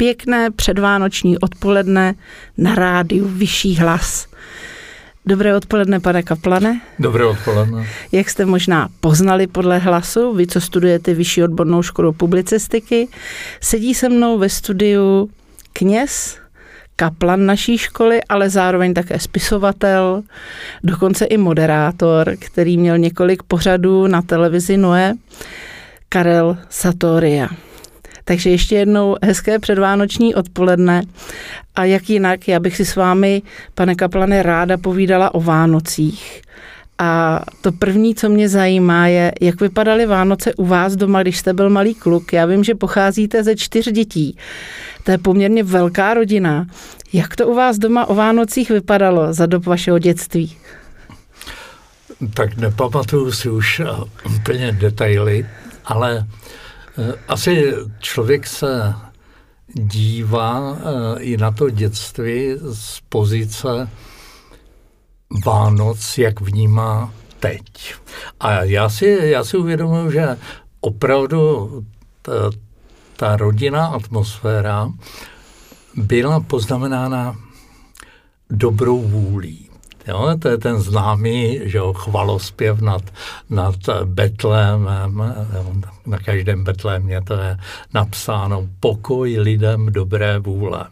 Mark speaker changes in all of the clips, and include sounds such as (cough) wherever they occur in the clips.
Speaker 1: pěkné předvánoční odpoledne na rádiu Vyšší hlas. Dobré odpoledne, pane Kaplane.
Speaker 2: Dobré odpoledne.
Speaker 1: Jak jste možná poznali podle hlasu, vy, co studujete Vyšší odbornou školu publicistiky, sedí se mnou ve studiu kněz, kaplan naší školy, ale zároveň také spisovatel, dokonce i moderátor, který měl několik pořadů na televizi Noé, Karel Satoria. Takže ještě jednou hezké předvánoční odpoledne. A jak jinak, já bych si s vámi, pane Kaplane, ráda povídala o Vánocích. A to první, co mě zajímá, je, jak vypadaly Vánoce u vás doma, když jste byl malý kluk. Já vím, že pocházíte ze čtyř dětí. To je poměrně velká rodina. Jak to u vás doma o Vánocích vypadalo za dob vašeho dětství?
Speaker 2: Tak nepamatuju si už úplně detaily, ale Eh, asi člověk se dívá eh, i na to dětství z pozice Vánoc, jak vnímá teď. A já si, já si uvědomuji, že opravdu ta, ta rodinná atmosféra byla poznamenána dobrou vůlí. Jo, to je ten známý že jo, chvalospěv nad, nad Betlémem. Na každém Betlémě to je napsáno pokoj lidem dobré vůle.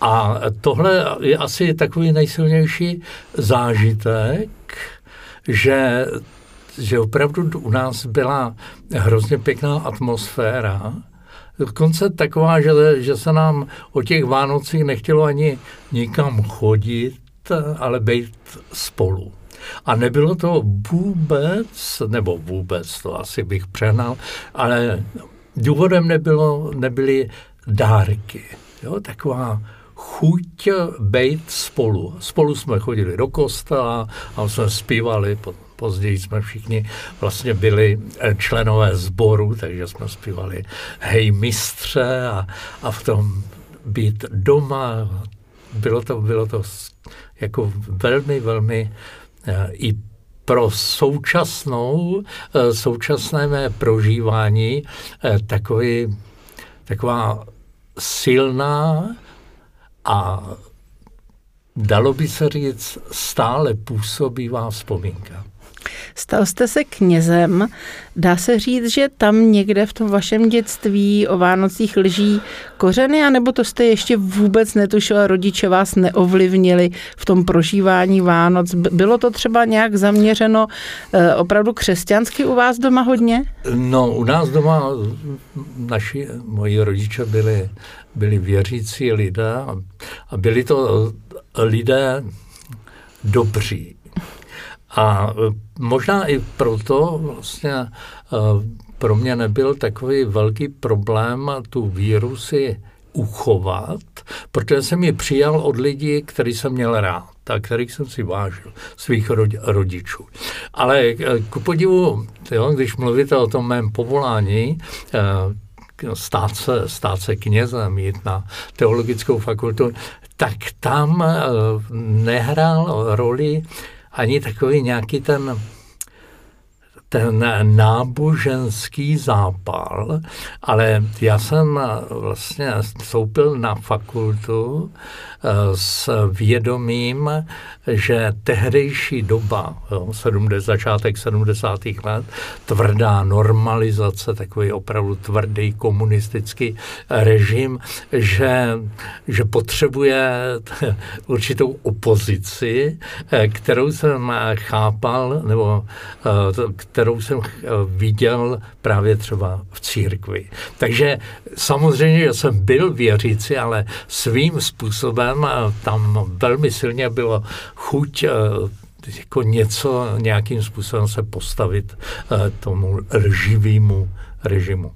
Speaker 2: A tohle je asi takový nejsilnější zážitek, že, že opravdu u nás byla hrozně pěkná atmosféra, Dokonce taková, že, že se nám o těch Vánocích nechtělo ani nikam chodit, ale být spolu. A nebylo to vůbec, nebo vůbec, to asi bych přehnal, ale důvodem nebylo, nebyly dárky. Jo, taková chuť být spolu. Spolu jsme chodili do kostela a jsme zpívali, později jsme všichni vlastně byli členové sboru, takže jsme zpívali hej mistře a, a v tom být doma, bylo to, bylo to jako velmi, velmi eh, i pro současnou, eh, současné mé prožívání eh, takový, taková silná a dalo by se říct stále působivá vzpomínka.
Speaker 1: Stal jste se knězem. Dá se říct, že tam někde v tom vašem dětství o Vánocích lží kořeny, anebo to jste ještě vůbec netušil, rodiče vás neovlivnili v tom prožívání Vánoc? Bylo to třeba nějak zaměřeno eh, opravdu křesťansky u vás doma hodně?
Speaker 2: No, u nás doma naši, moji rodiče byli, byli věřící lidé a byli to lidé dobří. A e, možná i proto vlastně e, pro mě nebyl takový velký problém tu víru si uchovat, protože jsem ji přijal od lidí, který jsem měl rád a kterých jsem si vážil, svých rodičů. Ale e, ku podivu, jo, když mluvíte o tom mém povolání, stát se, stát se knězem, jít na teologickou fakultu, tak tam nehrál roli ani takový nějaký ten ten náboženský zápal, ale já jsem vlastně vstoupil na fakultu eh, s vědomím, že tehdejší doba, jo, 70, začátek 70. let, tvrdá normalizace, takový opravdu tvrdý komunistický režim, že, že potřebuje (laughs) určitou opozici, eh, kterou jsem chápal, nebo eh, kterou jsem eh, viděl právě třeba v církvi. Takže samozřejmě, že jsem byl věřící, ale svým způsobem eh, tam velmi silně bylo chuť eh, jako něco, nějakým způsobem se postavit tomu lživému režimu.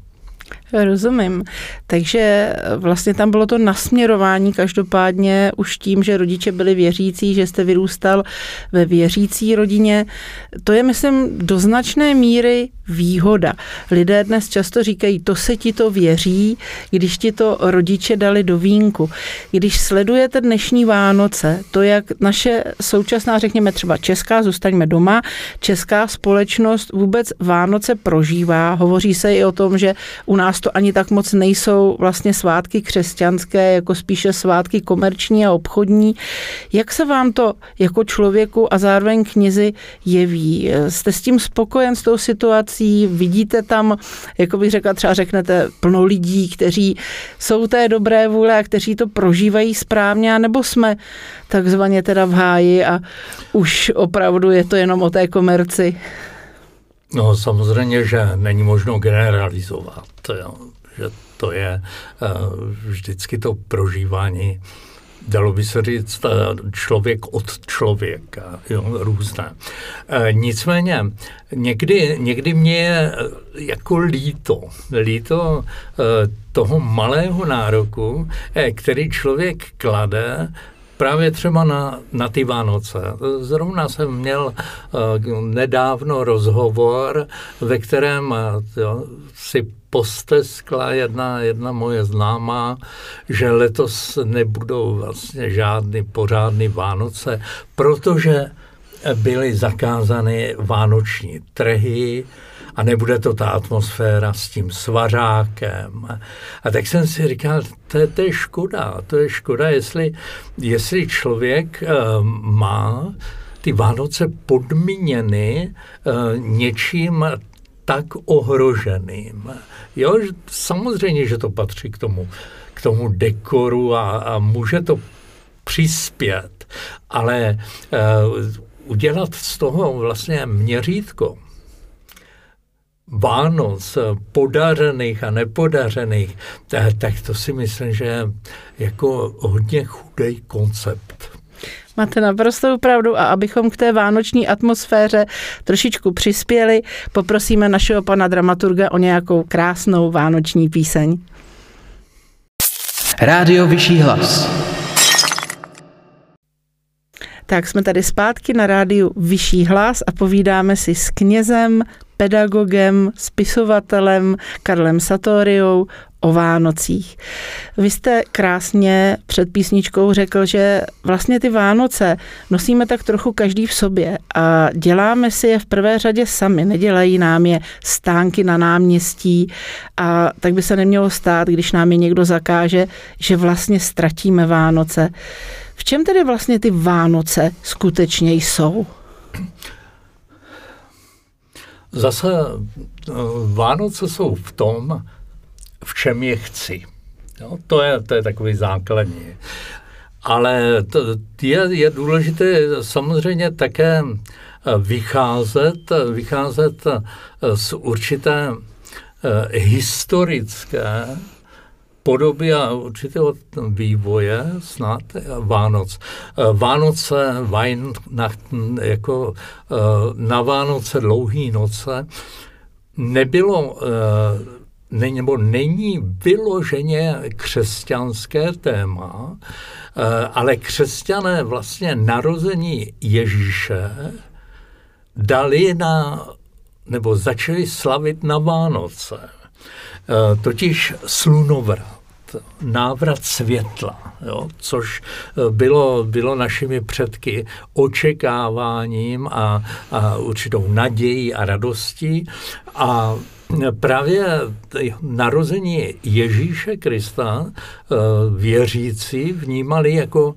Speaker 1: Rozumím. Takže vlastně tam bylo to nasměrování každopádně už tím, že rodiče byli věřící, že jste vyrůstal ve věřící rodině. To je, myslím, do značné míry výhoda. Lidé dnes často říkají, to se ti to věří, když ti to rodiče dali do vínku. Když sledujete dnešní Vánoce, to, jak naše současná, řekněme třeba česká, zůstaňme doma, česká společnost vůbec Vánoce prožívá, hovoří se i o tom, že u nás často ani tak moc nejsou vlastně svátky křesťanské, jako spíše svátky komerční a obchodní. Jak se vám to jako člověku a zároveň knizi jeví? Jste s tím spokojen s tou situací? Vidíte tam, jako bych řekla, třeba řeknete, plno lidí, kteří jsou té dobré vůle a kteří to prožívají správně, nebo jsme takzvaně teda v háji a už opravdu je to jenom o té komerci?
Speaker 2: No samozřejmě, že není možno generalizovat, jo, že to je uh, vždycky to prožívání dalo by se říct, eh, člověk od člověka, jo, různé. E, nicméně, někdy, někdy mě je jako líto, líto toho malého nároku, který člověk klade právě třeba na, na ty Vánoce. Zrovna jsem měl uh, nedávno rozhovor, ve kterém jo, si posteskla jedna, jedna moje známá, že letos nebudou vlastně žádný pořádný Vánoce, protože byly zakázány vánoční trhy, a nebude to ta atmosféra s tím svařákem. A tak jsem si říkal, to je, to je škoda, to je škoda, jestli, jestli člověk uh, má ty Vánoce podmíněny uh, něčím tak ohroženým. Jo, samozřejmě, že to patří k tomu, k tomu dekoru a, a může to přispět, ale uh, udělat z toho vlastně měřítko, Vánoc, podařených a nepodařených, tak, tak to si myslím, že je jako hodně chudej koncept.
Speaker 1: Máte naprostou pravdu a abychom k té vánoční atmosféře trošičku přispěli, poprosíme našeho pana dramaturga o nějakou krásnou vánoční píseň.
Speaker 3: Rádio Vyšší hlas.
Speaker 1: Tak jsme tady zpátky na rádiu Vyšší hlas a povídáme si s knězem, pedagogem, spisovatelem Karlem Satoriou o Vánocích. Vy jste krásně před písničkou řekl, že vlastně ty Vánoce nosíme tak trochu každý v sobě a děláme si je v prvé řadě sami, nedělají nám je stánky na náměstí a tak by se nemělo stát, když nám je někdo zakáže, že vlastně ztratíme Vánoce. V čem tedy vlastně ty Vánoce skutečně jsou?
Speaker 2: Zase eh, Vánoce jsou v tom, v čem je chci. Jo, to, je, to je takový základní. Ale to je, je důležité samozřejmě také eh, vycházet, vycházet eh, z určité historické podoby a určitého vývoje snad Vánoc. Vánoce, Weihnachten, jako eh, na Vánoce dlouhý noce, nebylo eh, ne, nebo není vyloženě křesťanské téma, eh, ale křesťané vlastně narození Ježíše dali na, nebo začali slavit na Vánoce. Eh, totiž slunovrat, návrat světla, jo, což eh, bylo, bylo našimi předky očekáváním a, a určitou nadějí a radostí. A právě narození Ježíše Krista eh, věřící vnímali jako,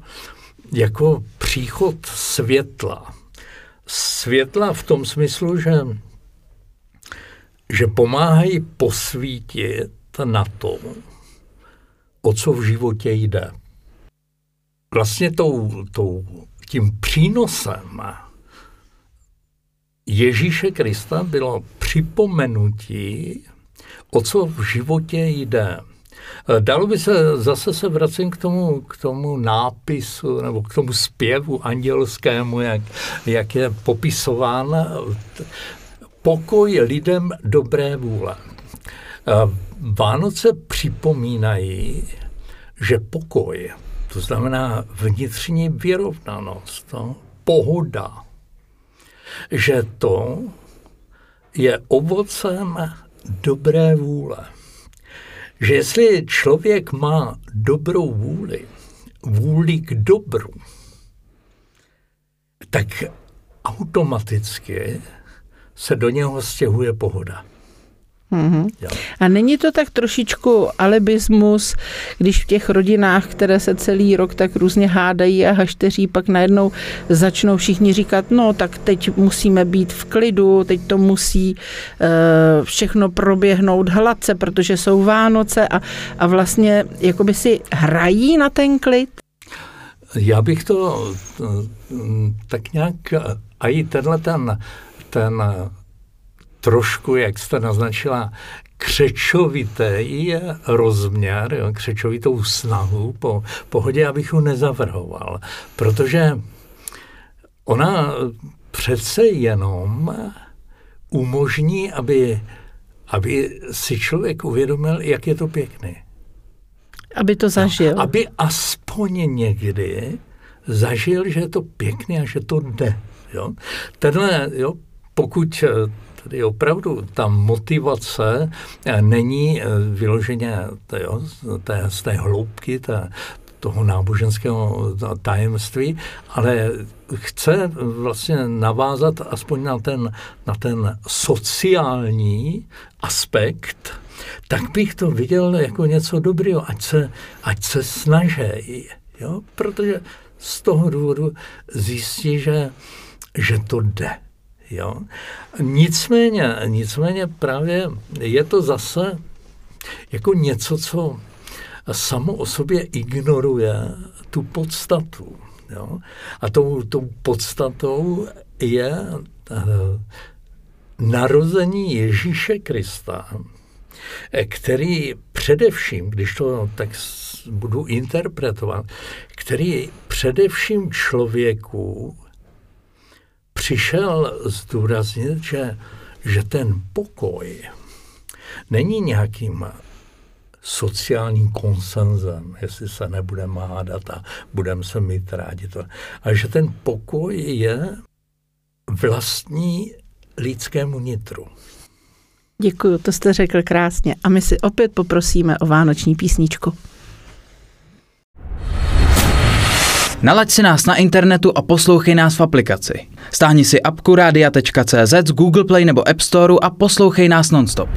Speaker 2: jako příchod světla. Světla v tom smyslu, že že pomáhají posvítit na to, o co v životě jde. Vlastně tou, tou, tím přínosem Ježíše Krista bylo připomenutí, o co v životě jde. Dalo by se, zase se vracím k tomu, k tomu nápisu nebo k tomu zpěvu andělskému, jak, jak je popisován pokoj lidem dobré vůle. Vánoce připomínají, že pokoj, to znamená vnitřní vyrovnanost, no, pohoda, že to je ovocem dobré vůle. Že jestli člověk má dobrou vůli, vůli k dobru, tak automaticky se do něho stěhuje pohoda.
Speaker 1: Mm-hmm. A není to tak trošičku alibismus, když v těch rodinách, které se celý rok tak různě hádají a hašteří, pak najednou začnou všichni říkat, no tak teď musíme být v klidu, teď to musí uh, všechno proběhnout hladce, protože jsou Vánoce a, a vlastně jakoby si hrají na ten klid?
Speaker 2: Já bych to tak nějak, a i tenhle ten, ten trošku, jak jste naznačila, křečovitý rozměr, jo, křečovitou snahu po pohodě, abych ho nezavrhoval. Protože ona přece jenom umožní, aby, aby si člověk uvědomil, jak je to pěkný.
Speaker 1: Aby to zažil.
Speaker 2: No, aby aspoň někdy zažil, že je to pěkné a že to jde. Jo? Tenhle, jo, pokud Tady opravdu ta motivace eh, není eh, vyloženě jo, té, z té hloubky, té, toho náboženského tajemství, ale chce vlastně navázat aspoň na ten, na ten sociální aspekt, tak bych to viděl jako něco dobrého, ať se, ať se snaží, jo? protože z toho důvodu zjistí, že, že to jde. Jo? Nicméně, nicméně právě je to zase jako něco, co samo o sobě ignoruje tu podstatu. Jo? A tou, tou podstatou je uh, narození Ježíše Krista, který především, když to tak budu interpretovat, který především člověku přišel zdůraznit, že, že ten pokoj není nějakým sociálním konsenzem, jestli se nebudeme hádat a budeme se mít rádi. To. A že ten pokoj je vlastní lidskému nitru.
Speaker 1: Děkuji, to jste řekl krásně. A my si opět poprosíme o vánoční písničku.
Speaker 3: Nalaď si nás na internetu a poslouchej nás v aplikaci. Stáhni si apku radia.cz z Google Play nebo App Store a poslouchej nás nonstop.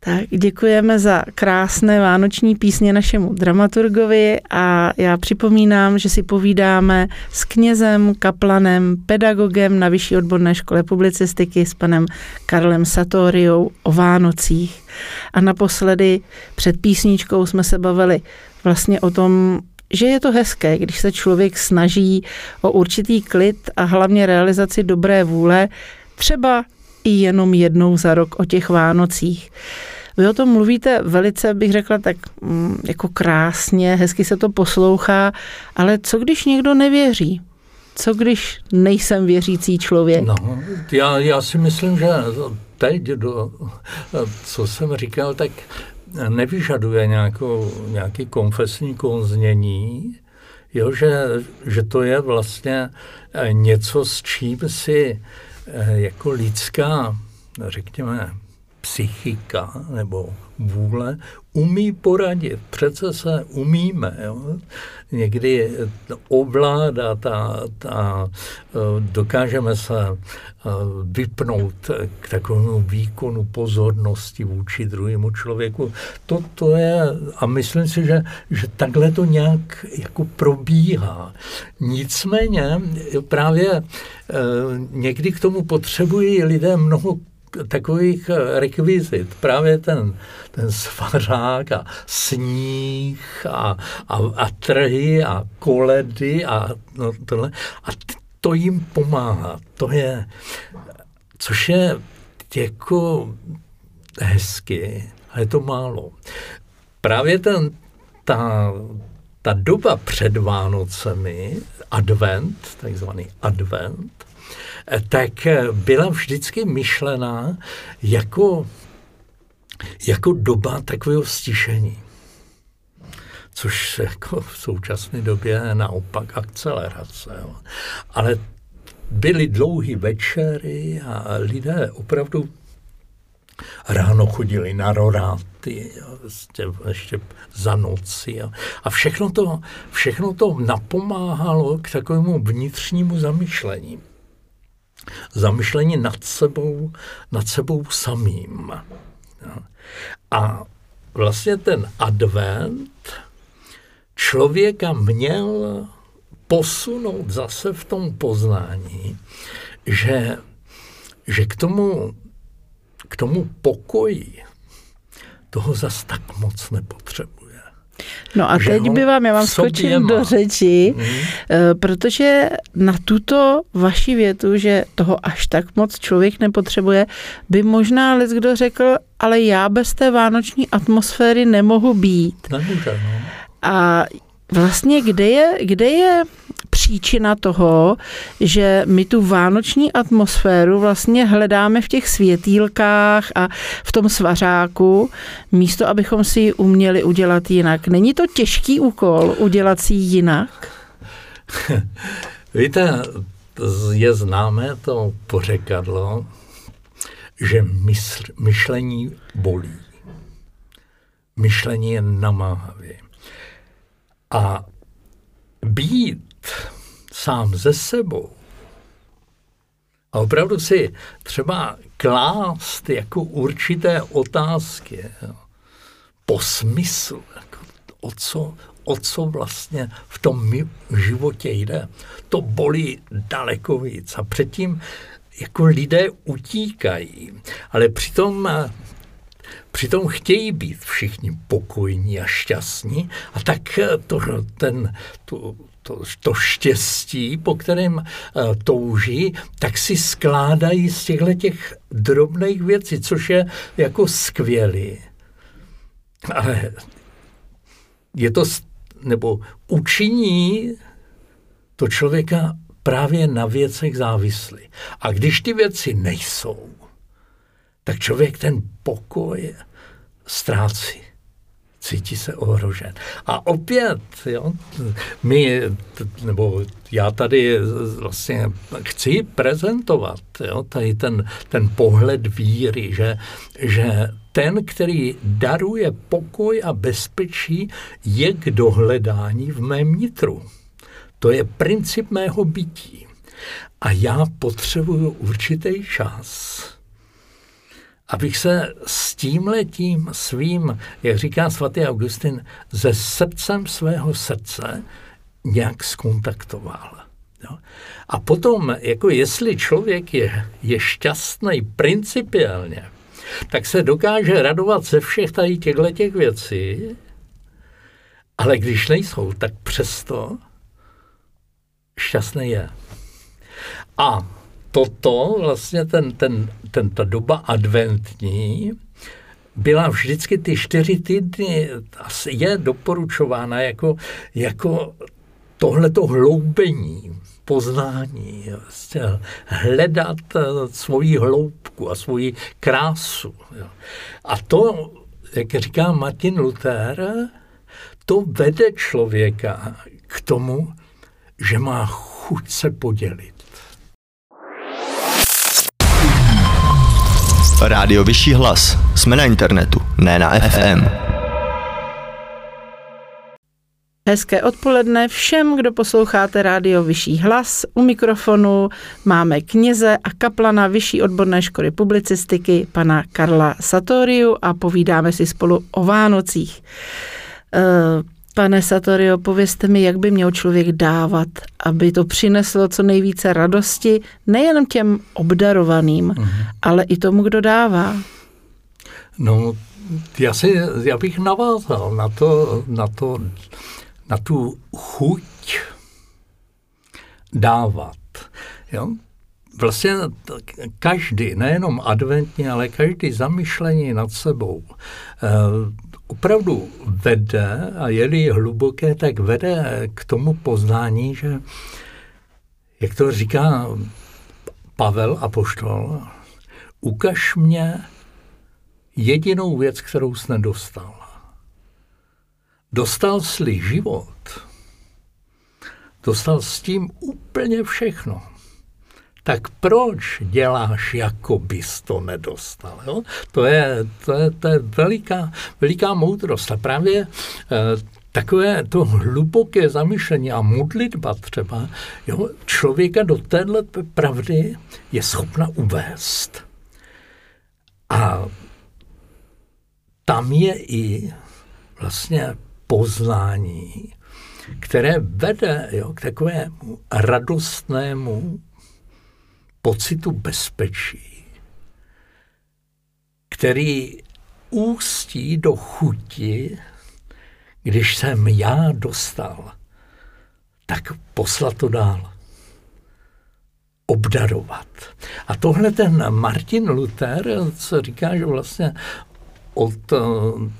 Speaker 1: Tak děkujeme za krásné vánoční písně našemu dramaturgovi a já připomínám, že si povídáme s knězem, kaplanem, pedagogem na Vyšší odborné škole publicistiky s panem Karlem Satoriou o Vánocích. A naposledy před písničkou jsme se bavili vlastně o tom, že je to hezké, když se člověk snaží o určitý klid a hlavně realizaci dobré vůle, třeba i jenom jednou za rok o těch Vánocích. Vy o tom mluvíte velice, bych řekla, tak mm, jako krásně, hezky se to poslouchá, ale co když někdo nevěří? Co když nejsem věřící člověk?
Speaker 2: No, já, já si myslím, že teď, do, co jsem říkal, tak nevyžaduje nějakou, nějaký konfesní konznění, jo, že, že to je vlastně eh, něco, s čím si eh, jako lidská, řekněme, psychika nebo vůle umí poradit. Přece se umíme. Jo? Někdy ovládat a, a dokážeme se vypnout k takovému výkonu pozornosti vůči druhému člověku. To, to je, a myslím si, že, že takhle to nějak jako probíhá. Nicméně právě e, někdy k tomu potřebují lidé mnoho takových eh, rekvizit. Právě ten, ten svařák a sníh a, a, a trhy a koledy a no, tohle. A to jim pomáhá. To je, což je jako hezky, ale je to málo. Právě ten, ta, ta doba před Vánocemi, advent, takzvaný advent, tak byla vždycky myšlená jako, jako doba takového stišení. Což jako v současné době je naopak akcelerace. Jo. Ale byly dlouhé večery a lidé opravdu ráno chodili na roráty, ještě, ještě za noci. Jo. A všechno to, všechno to napomáhalo k takovému vnitřnímu zamýšlení. Zamyšlení nad sebou, nad sebou samým. A vlastně ten advent člověka měl posunout zase v tom poznání, že, že k, tomu, k tomu pokoji toho zas tak moc nepotřebuje.
Speaker 1: No a teď by vám, já vám skočím do řeči, mm. protože na tuto vaši větu, že toho až tak moc člověk nepotřebuje, by možná les kdo řekl, ale já bez té vánoční atmosféry nemohu být.
Speaker 2: Nemůže, no.
Speaker 1: A vlastně kde je, kde je příčina toho, že my tu vánoční atmosféru vlastně hledáme v těch světýlkách a v tom svařáku, místo abychom si ji uměli udělat jinak. Není to těžký úkol udělat si ji jinak? (laughs)
Speaker 2: Víte, je známé to pořekadlo, že mysl, myšlení bolí. Myšlení je namáhavé. A být sám ze sebou a opravdu si třeba klást jako určité otázky jo, po smyslu, jako o, co, o co vlastně v tom životě jde. To bolí daleko víc. A předtím jako lidé utíkají, ale přitom Přitom chtějí být všichni pokojní a šťastní a tak to, ten, to, to, to štěstí, po kterém uh, touží, tak si skládají z těchto těch drobných věcí, což je jako skvělý. Ale je to, nebo učiní to člověka právě na věcech závislý. A když ty věci nejsou, tak člověk ten pokoj ztrácí cítí se ohrožen. A opět, jo, my, nebo já tady vlastně chci prezentovat jo, tady ten, ten pohled víry, že, že ten, který daruje pokoj a bezpečí, je k dohledání v mém nitru. To je princip mého bytí. A já potřebuju určitý čas abych se s tímhletím svým, jak říká svatý Augustin, ze srdcem svého srdce nějak skontaktoval. Jo? A potom, jako jestli člověk je, je šťastný principiálně, tak se dokáže radovat ze všech tady těchto těch věcí, ale když nejsou, tak přesto šťastný je. A toto, vlastně ten, ten, ten, ta doba adventní, byla vždycky ty čtyři týdny, je doporučována jako, jako tohleto hloubení, poznání, vlastně hledat eh, svoji hloubku a svoji krásu. A to, jak říká Martin Luther, to vede člověka k tomu, že má chuť se podělit.
Speaker 4: Rádio Vyšší hlas. Jsme na internetu, ne na FM.
Speaker 1: Hezké odpoledne všem, kdo posloucháte rádio Vyšší hlas. U mikrofonu máme kněze a kaplana Vyšší odborné školy publicistiky, pana Karla Satoriu a povídáme si spolu o Vánocích. Eh, Pane Satorio, povězte mi, jak by měl člověk dávat, aby to přineslo co nejvíce radosti nejen těm obdarovaným, mm-hmm. ale i tomu, kdo dává.
Speaker 2: No, já, si, já bych navázal na to, na to, na tu chuť dávat. Jo? Vlastně každý, nejenom adventní, ale každý zamyšlení nad sebou eh, opravdu vede, a je hluboké, tak vede k tomu poznání, že, jak to říká Pavel a Poštol, ukaž mě jedinou věc, kterou jsi nedostal. Dostal jsi život, dostal s tím úplně všechno tak proč děláš, jako bys to nedostal? Jo? To, je, to, je, to je veliká, veliká moudrost. A právě eh, takové to hluboké zamyšlení a modlitba třeba jo, člověka do téhle pravdy je schopna uvést. A tam je i vlastně poznání, které vede jo, k takovému radostnému pocitu bezpečí, který ústí do chuti, když jsem já dostal, tak poslat to dál. Obdarovat. A tohle ten Martin Luther, co říká, že vlastně od,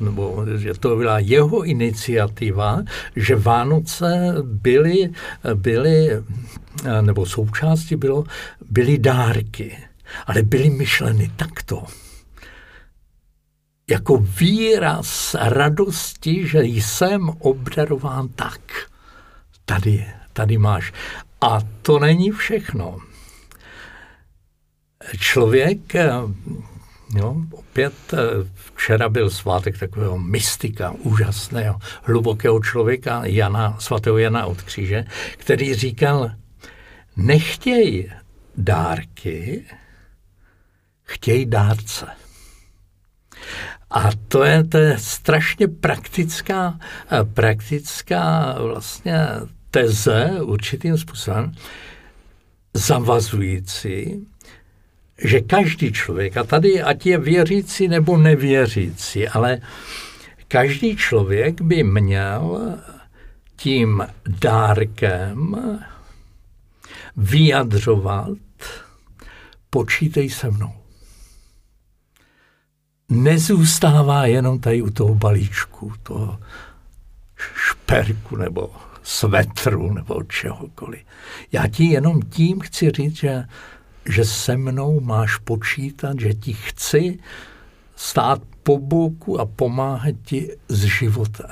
Speaker 2: nebo že to byla jeho iniciativa, že Vánoce byly, byly nebo součástí bylo, byly dárky, ale byly myšleny takto. Jako výraz radosti, že jsem obdarován tak. Tady, tady máš. A to není všechno. Člověk Jo, opět eh, včera byl svátek takového mystika, úžasného, hlubokého člověka, Jana, svatého Jana od kříže, který říkal, nechtěj dárky, chtěj dárce. A to je, to je strašně praktická, eh, praktická vlastně teze určitým způsobem zavazující, že každý člověk, a tady ať je věřící nebo nevěřící, ale každý člověk by měl tím dárkem vyjadřovat, počítej se mnou. Nezůstává jenom tady u toho balíčku, toho šperku nebo svetru nebo čehokoliv. Já ti jenom tím chci říct, že že se mnou máš počítat, že ti chci stát po boku a pomáhat ti s životem.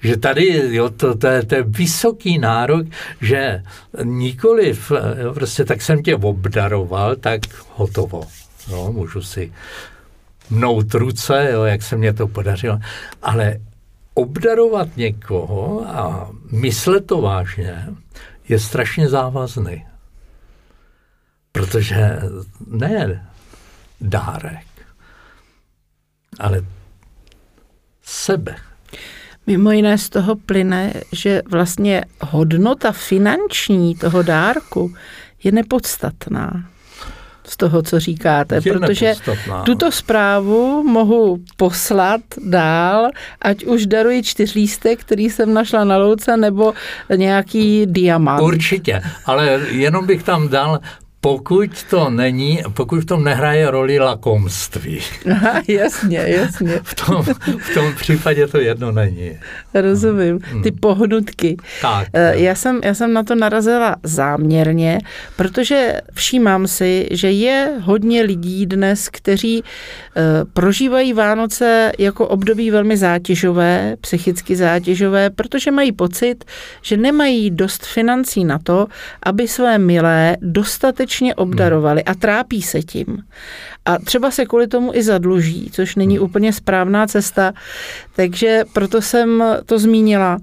Speaker 2: Že tady, jo, to, to, je, to je vysoký nárok, že nikoliv, jo, prostě tak jsem tě obdaroval, tak hotovo. Jo, můžu si mnout ruce, jo, jak se mě to podařilo. Ale obdarovat někoho a myslet to vážně je strašně závazný. Protože ne dárek, ale sebe.
Speaker 1: Mimo jiné z toho plyne, že vlastně hodnota finanční toho dárku je nepodstatná z toho, co říkáte, je protože nepodstatná. tuto zprávu mohu poslat dál, ať už daruji čtyřlístek, který jsem našla na louce, nebo nějaký diamant.
Speaker 2: Určitě, ale jenom bych tam dal pokud to není, pokud v tom nehraje roli lakomství.
Speaker 1: Aha, jasně, jasně.
Speaker 2: v, tom, v tom případě to jedno není.
Speaker 1: Rozumím. Hmm. Ty pohnutky.
Speaker 2: Tak.
Speaker 1: Eh, já jsem, já jsem na to narazila záměrně, protože všímám si, že je hodně lidí dnes, kteří uh, prožívají Vánoce jako období velmi zátěžové, psychicky zátěžové, protože mají pocit, že nemají dost financí na to, aby své milé dostatečně skutečně obdarovali a trápí se tím. A třeba se kvůli tomu i zadluží, což není hmm. úplně správná cesta. Takže proto jsem to zmínila,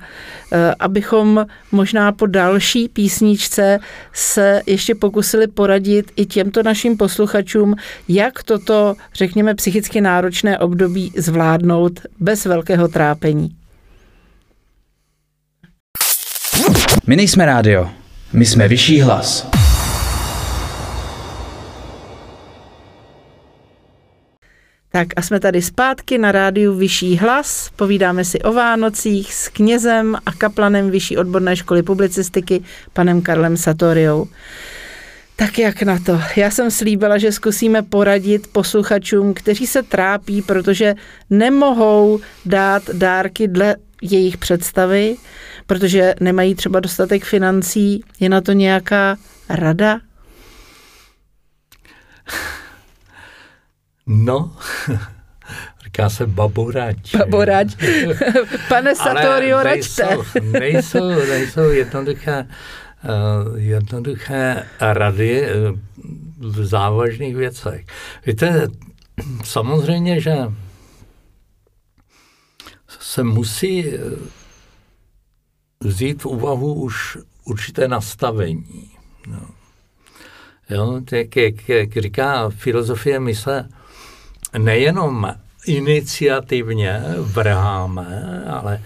Speaker 1: eh, abychom možná po další písničce se ještě pokusili poradit i těmto našim posluchačům, jak toto, řekněme, psychicky náročné období zvládnout bez velkého trápení.
Speaker 3: My nejsme rádio, my jsme vyšší hlas.
Speaker 1: Tak a jsme tady zpátky na rádiu Vyšší hlas. Povídáme si o Vánocích s knězem a kaplanem Vyšší odborné školy publicistiky, panem Karlem Satoriou. Tak jak na to? Já jsem slíbila, že zkusíme poradit posluchačům, kteří se trápí, protože nemohou dát dárky dle jejich představy, protože nemají třeba dostatek financí. Je na to nějaká rada? (laughs)
Speaker 2: No, (laughs) říká se baborač.
Speaker 1: Baborač. (laughs) Pane Satorio,
Speaker 2: račte. Nejsou, nejsou, nejsou jednoduché, uh, jednoduché rady uh, v závažných věcech. Víte, samozřejmě, že se musí vzít v úvahu už určité nastavení. No. Jo, tak jak, jak říká filozofie, my se nejenom iniciativně vrháme, ale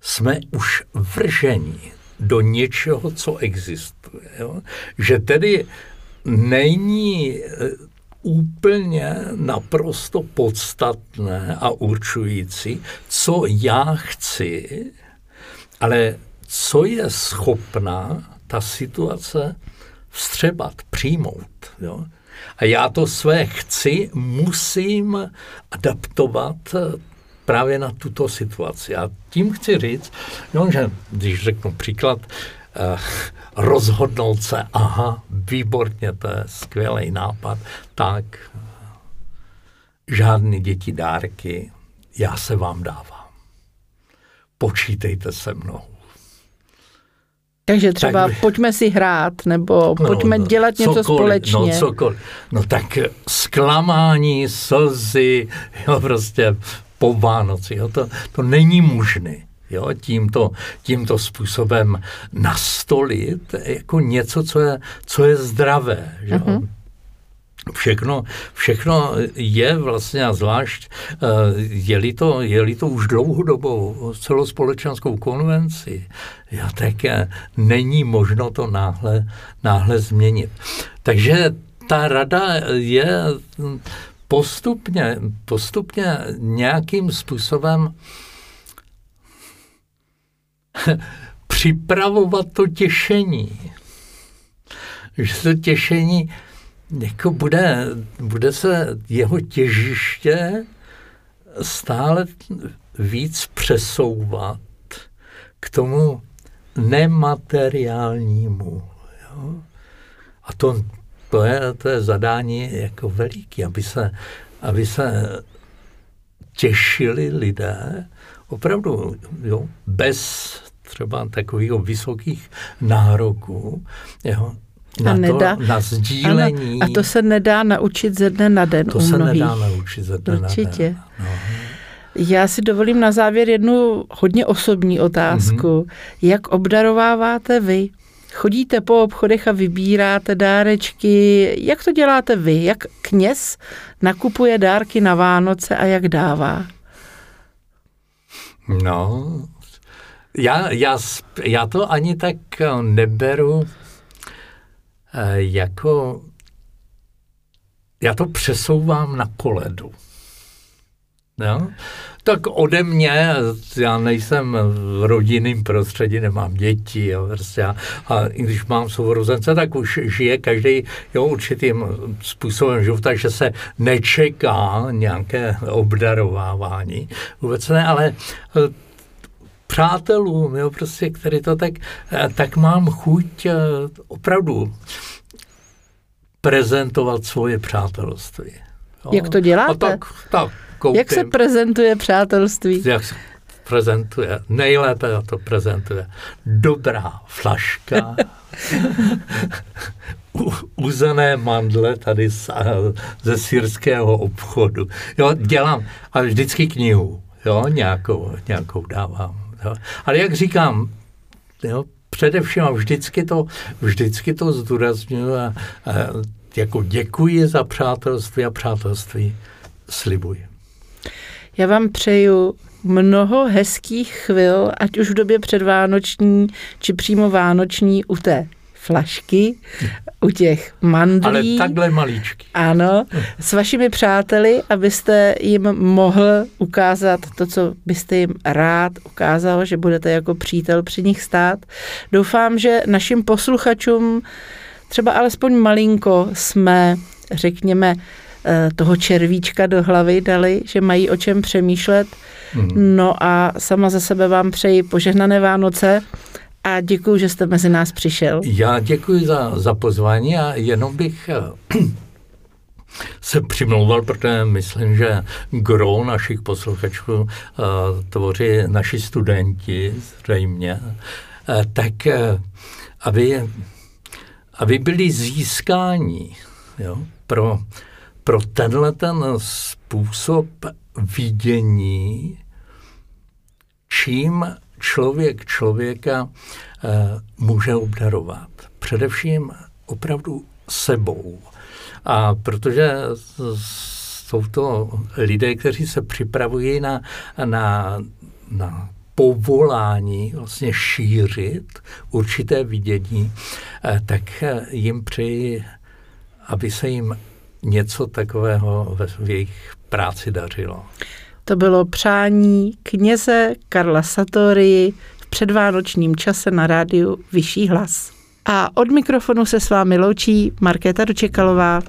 Speaker 2: jsme už vrženi do něčeho, co existuje. Jo? Že tedy není eh, úplně naprosto podstatné a určující, co já chci, ale co je schopná ta situace vstřebat, přijmout. Jo? A já to své chci, musím adaptovat právě na tuto situaci. A tím chci říct, jo, že když řeknu příklad, eh, rozhodnout se, aha, výborně, to je skvělý nápad, tak žádný děti dárky, já se vám dávám. Počítejte se mnou.
Speaker 1: Takže třeba tak pojďme si hrát, nebo no, pojďme no, dělat cokoliv, něco společně.
Speaker 2: No, cokoliv. No tak zklamání, slzy, jo, prostě po Vánoci, jo, to, to není možné. Jo, tímto, tímto způsobem nastolit jako něco, co je, co je zdravé. Že? Uh-huh. Všechno, všechno je vlastně a zvlášť, eh, je-li to, je-li to už dlouhodobou celospolečenskou konvenci, já tak není možno to náhle, náhle změnit. Takže ta rada je postupně, postupně nějakým způsobem připravovat to těšení. Že to těšení jako bude, bude se jeho těžiště stále víc přesouvat k tomu nemateriálnímu. Jo? A to, to, je, to je zadání jako veliký, aby se, aby se těšili lidé opravdu jo, bez třeba takových vysokých nároků, jo, na, a nedá, to, na sdílení.
Speaker 1: Ano, a to se nedá naučit ze dne na den
Speaker 2: To se
Speaker 1: mnohých.
Speaker 2: nedá naučit ze dne
Speaker 1: Určitě.
Speaker 2: na den. No.
Speaker 1: Já si dovolím na závěr jednu hodně osobní otázku. Mm-hmm. Jak obdarováváte vy? Chodíte po obchodech a vybíráte dárečky. Jak to děláte vy? Jak kněz nakupuje dárky na Vánoce a jak dává?
Speaker 2: No, já, já, já to ani tak neberu Eh, jako já to přesouvám na koledu. Jo? Tak ode mě, já nejsem v rodinném prostředí, nemám děti, jo, prostě a, a i když mám sourozence, tak už žije každý jo, určitým způsobem života, že se nečeká nějaké obdarovávání. Vůbec ne, ale eh, přátelům, jo, prostě, který to tak, eh, tak mám chuť eh, opravdu prezentovat svoje přátelství.
Speaker 1: Jo. Jak to děláte?
Speaker 2: A tak, tak, koupím.
Speaker 1: Jak se prezentuje přátelství?
Speaker 2: Jak se prezentuje? Nejlépe to prezentuje. Dobrá flaška, uzené mandle tady z, ze syrského obchodu. Jo, dělám, ale vždycky knihu, jo, nějakou, nějakou dávám. Jo. Ale jak říkám, jo, především a vždycky to, vždycky to zdůraznuju a, a jako děkuji za přátelství a přátelství slibuji.
Speaker 1: Já vám přeju mnoho hezkých chvil, ať už v době předvánoční, či přímo vánoční u té flašky, u těch mandlí.
Speaker 2: Ale takhle malíčky.
Speaker 1: Ano, s vašimi přáteli, abyste jim mohl ukázat to, co byste jim rád ukázal, že budete jako přítel při nich stát. Doufám, že našim posluchačům třeba alespoň malinko jsme, řekněme, eh, toho červíčka do hlavy dali, že mají o čem přemýšlet. Mm. No a sama za sebe vám přeji požehnané Vánoce a děkuji, že jste mezi nás přišel.
Speaker 2: Já děkuji za, za pozvání a jenom bych eh, (clears throat) se přimlouval, protože myslím, že gro našich posluchačů uh, tvoří naši studenti zřejmě, uh, tak uh, aby, aby byli získáni jo, pro, pro tenhle ten způsob vidění, čím člověk člověka eh, může obdarovat. Především opravdu sebou. A protože jsou to lidé, kteří se připravují na, na, na povolání vlastně šířit určité vidění, eh, tak jim přeji, aby se jim něco takového ve jejich práci dařilo.
Speaker 1: To bylo přání kněze Karla Satori v předvánočním čase na rádiu Vyšší hlas. A od mikrofonu se s vámi loučí Markéta Dočekalová.